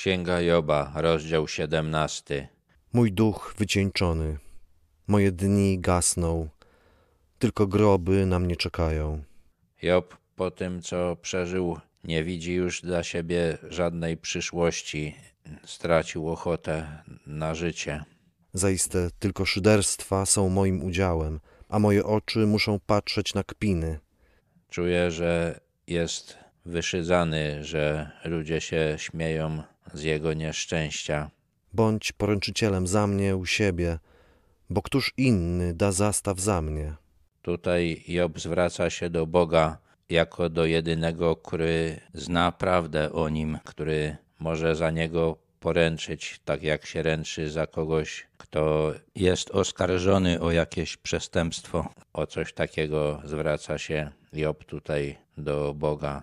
Księga Joba, rozdział 17. Mój duch wycieńczony, moje dni gasną, tylko groby na mnie czekają. Job po tym, co przeżył, nie widzi już dla siebie żadnej przyszłości. Stracił ochotę na życie. Zaiste tylko szyderstwa są moim udziałem, a moje oczy muszą patrzeć na kpiny. Czuje, że jest wyszydzany, że ludzie się śmieją z jego nieszczęścia. Bądź poręczycielem za mnie u siebie, bo któż inny da zastaw za mnie? Tutaj Job zwraca się do Boga jako do jedynego, który zna prawdę o nim, który może za niego poręczyć, tak jak się ręczy za kogoś, kto jest oskarżony o jakieś przestępstwo. O coś takiego zwraca się Job tutaj do Boga.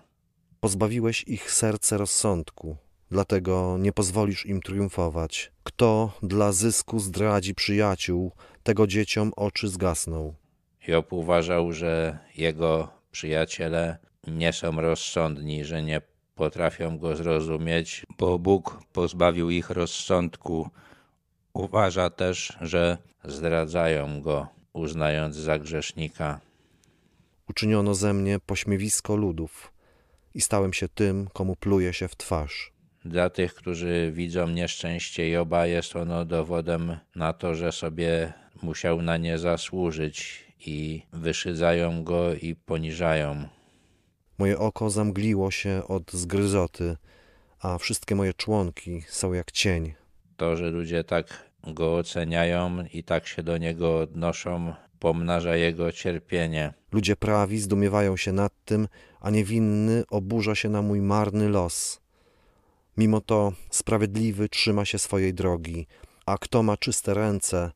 Pozbawiłeś ich serce rozsądku, dlatego nie pozwolisz im triumfować. Kto dla zysku zdradzi przyjaciół, tego dzieciom oczy zgasną. Job uważał, że jego przyjaciele nie są rozsądni, że nie potrafią go zrozumieć, bo Bóg pozbawił ich rozsądku. Uważa też, że zdradzają go, uznając za grzesznika. Uczyniono ze mnie pośmiewisko ludów i stałem się tym, komu pluje się w twarz. Dla tych, którzy widzą nieszczęście Joba, jest ono dowodem na to, że sobie musiał na nie zasłużyć i wyszydzają go i poniżają. Moje oko zamgliło się od zgryzoty, a wszystkie moje członki są jak cień. To, że ludzie tak go oceniają i tak się do niego odnoszą, pomnaża jego cierpienie. Ludzie prawi zdumiewają się nad tym, a niewinny oburza się na mój marny los. Mimo to sprawiedliwy trzyma się swojej drogi, a kto ma czyste ręce,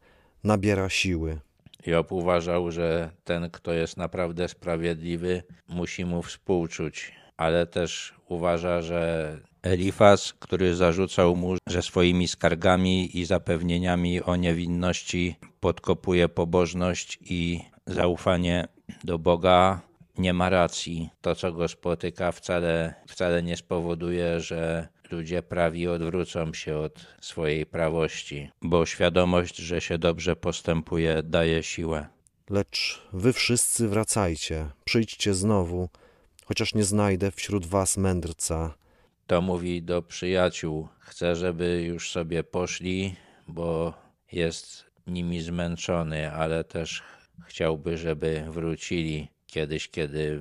nabiera siły. Job uważał, że ten, kto jest naprawdę sprawiedliwy, musi mu współczuć, ale też uważa, że Elifaz, który zarzucał mu, że swoimi skargami i zapewnieniami o niewinności podkopuje pobożność i zaufanie do Boga, nie ma racji. To, co go spotyka, wcale, wcale nie spowoduje, że ludzie prawi odwrócą się od swojej prawości, bo świadomość, że się dobrze postępuje, daje siłę. Lecz wy wszyscy wracajcie, przyjdźcie znowu, chociaż nie znajdę wśród was mędrca. To mówi do przyjaciół. Chce, żeby już sobie poszli, bo jest nimi zmęczony, ale też chciałby, żeby wrócili kiedyś, kiedy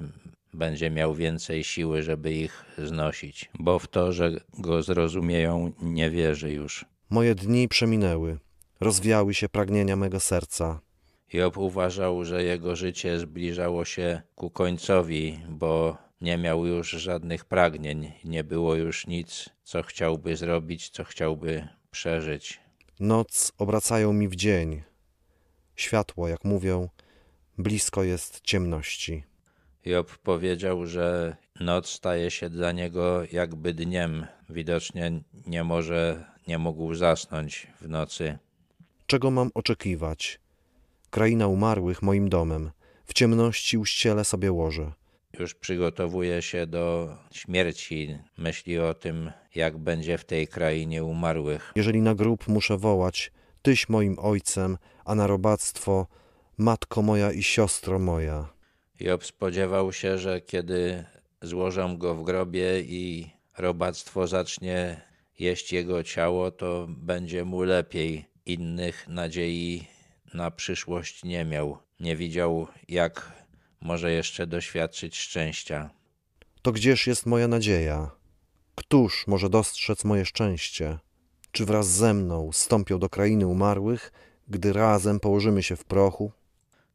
będzie miał więcej siły, żeby ich znosić, bo w to, że go zrozumieją, nie wierzy już. Moje dni przeminęły, rozwiały się pragnienia mego serca. Job uważał, że jego życie zbliżało się ku końcowi, bo nie miał już żadnych pragnień, nie było już nic, co chciałby zrobić, co chciałby przeżyć. Noc obracają mi w dzień. Światło, jak mówią, blisko jest ciemności. Job powiedział, że noc staje się dla niego jakby dniem. Widocznie nie może, nie mógł zasnąć w nocy. Czego mam oczekiwać? Kraina umarłych moim domem. W ciemności uścielę sobie łoże. Już przygotowuje się do śmierci. Myśli o tym, jak będzie w tej krainie umarłych. Jeżeli na grób muszę wołać, Tyś moim ojcem, a na robactwo, matko moja i siostro moja. Job spodziewał się, że kiedy złożą go w grobie i robactwo zacznie jeść jego ciało, to będzie mu lepiej. Innych nadziei na przyszłość nie miał. Nie widział, jak może jeszcze doświadczyć szczęścia. To gdzież jest moja nadzieja? Któż może dostrzec moje szczęście? Czy wraz ze mną stąpią do krainy umarłych, gdy razem położymy się w prochu?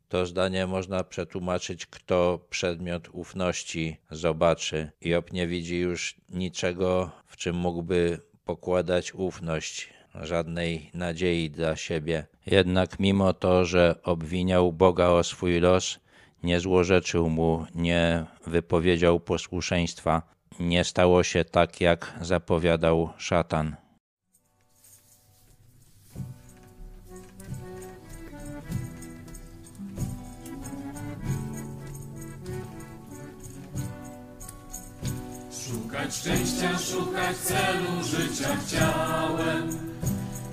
To zdanie można przetłumaczyć, kto przedmiot ufności zobaczy. Job nie widzi już niczego, w czym mógłby pokładać ufność, żadnej nadziei dla siebie. Jednak mimo to, że obwiniał Boga o swój los, nie złorzeczył mu, nie wypowiedział posłuszeństwa. Nie stało się tak, jak zapowiadał szatan. Szukać szczęścia, szukać celu życia chciałem,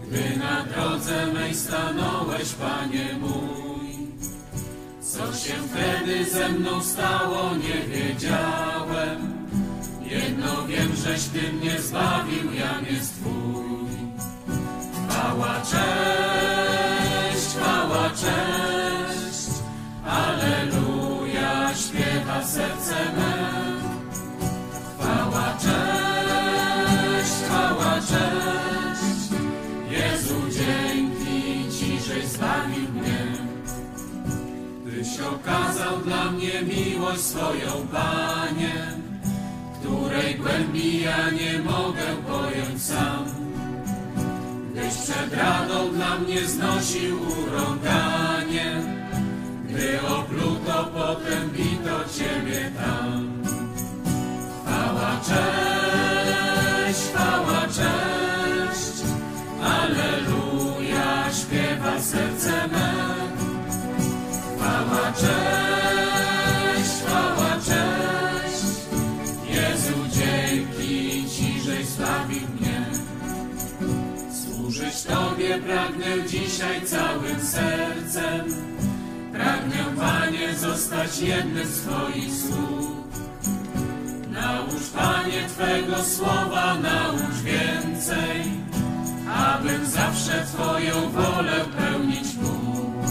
gdy na drodze mej stanąłeś, Panie mój. Co się wtedy ze mną stało, nie wiedziałem. Jedno wiem, żeś Ty mnie zbawił, Jan jest Twój. Chwała, okazał dla mnie miłość swoją, Panie, której głębi ja nie mogę pojąć sam. Gdyś przed radą dla mnie znosił urąganie, gdy opluto, potem bito Ciebie tam. Chwała, cześć, chwała, cześć, Aleluja, śpiewa serce pragnę dzisiaj całym sercem. Pragnę, Panie, zostać jednym z Twoich sług. Naucz, Panie, Twego słowa, naucz więcej, abym zawsze Twoją wolę pełnić mógł.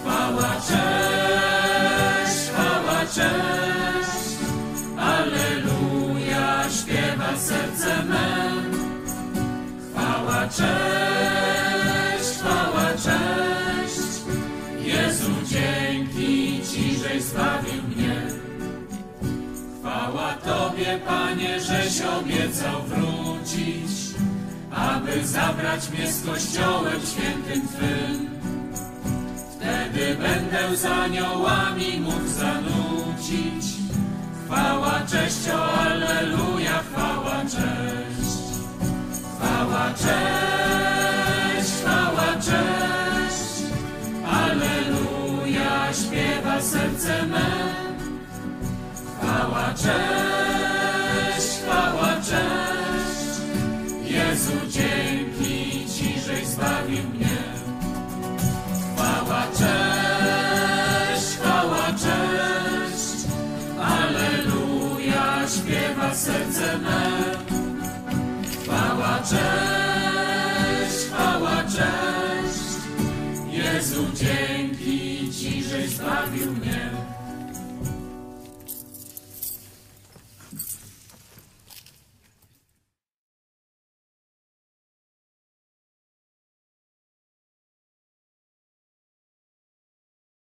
Chwała, cześć, chwała, cześć, Aleluja, śpiewa serce me. Chwała, cześć, żeś zbawił mnie. Chwała Tobie, Panie, żeś obiecał wrócić, aby zabrać mnie z Kościołem świętym Twym. Wtedy będę z aniołami mógł zanucić. Chwała, cześć, o Alleluja, chwała, cześć. Chwała, cześć, serce me. Chwała, cześć, chwała, cześć. Jezu, dzięki Ci, żeś zbawił mnie. Chwała, cześć, chwała, cześć. Aleluja, śpiewa serce me. Chwała, cześć, избавил меня.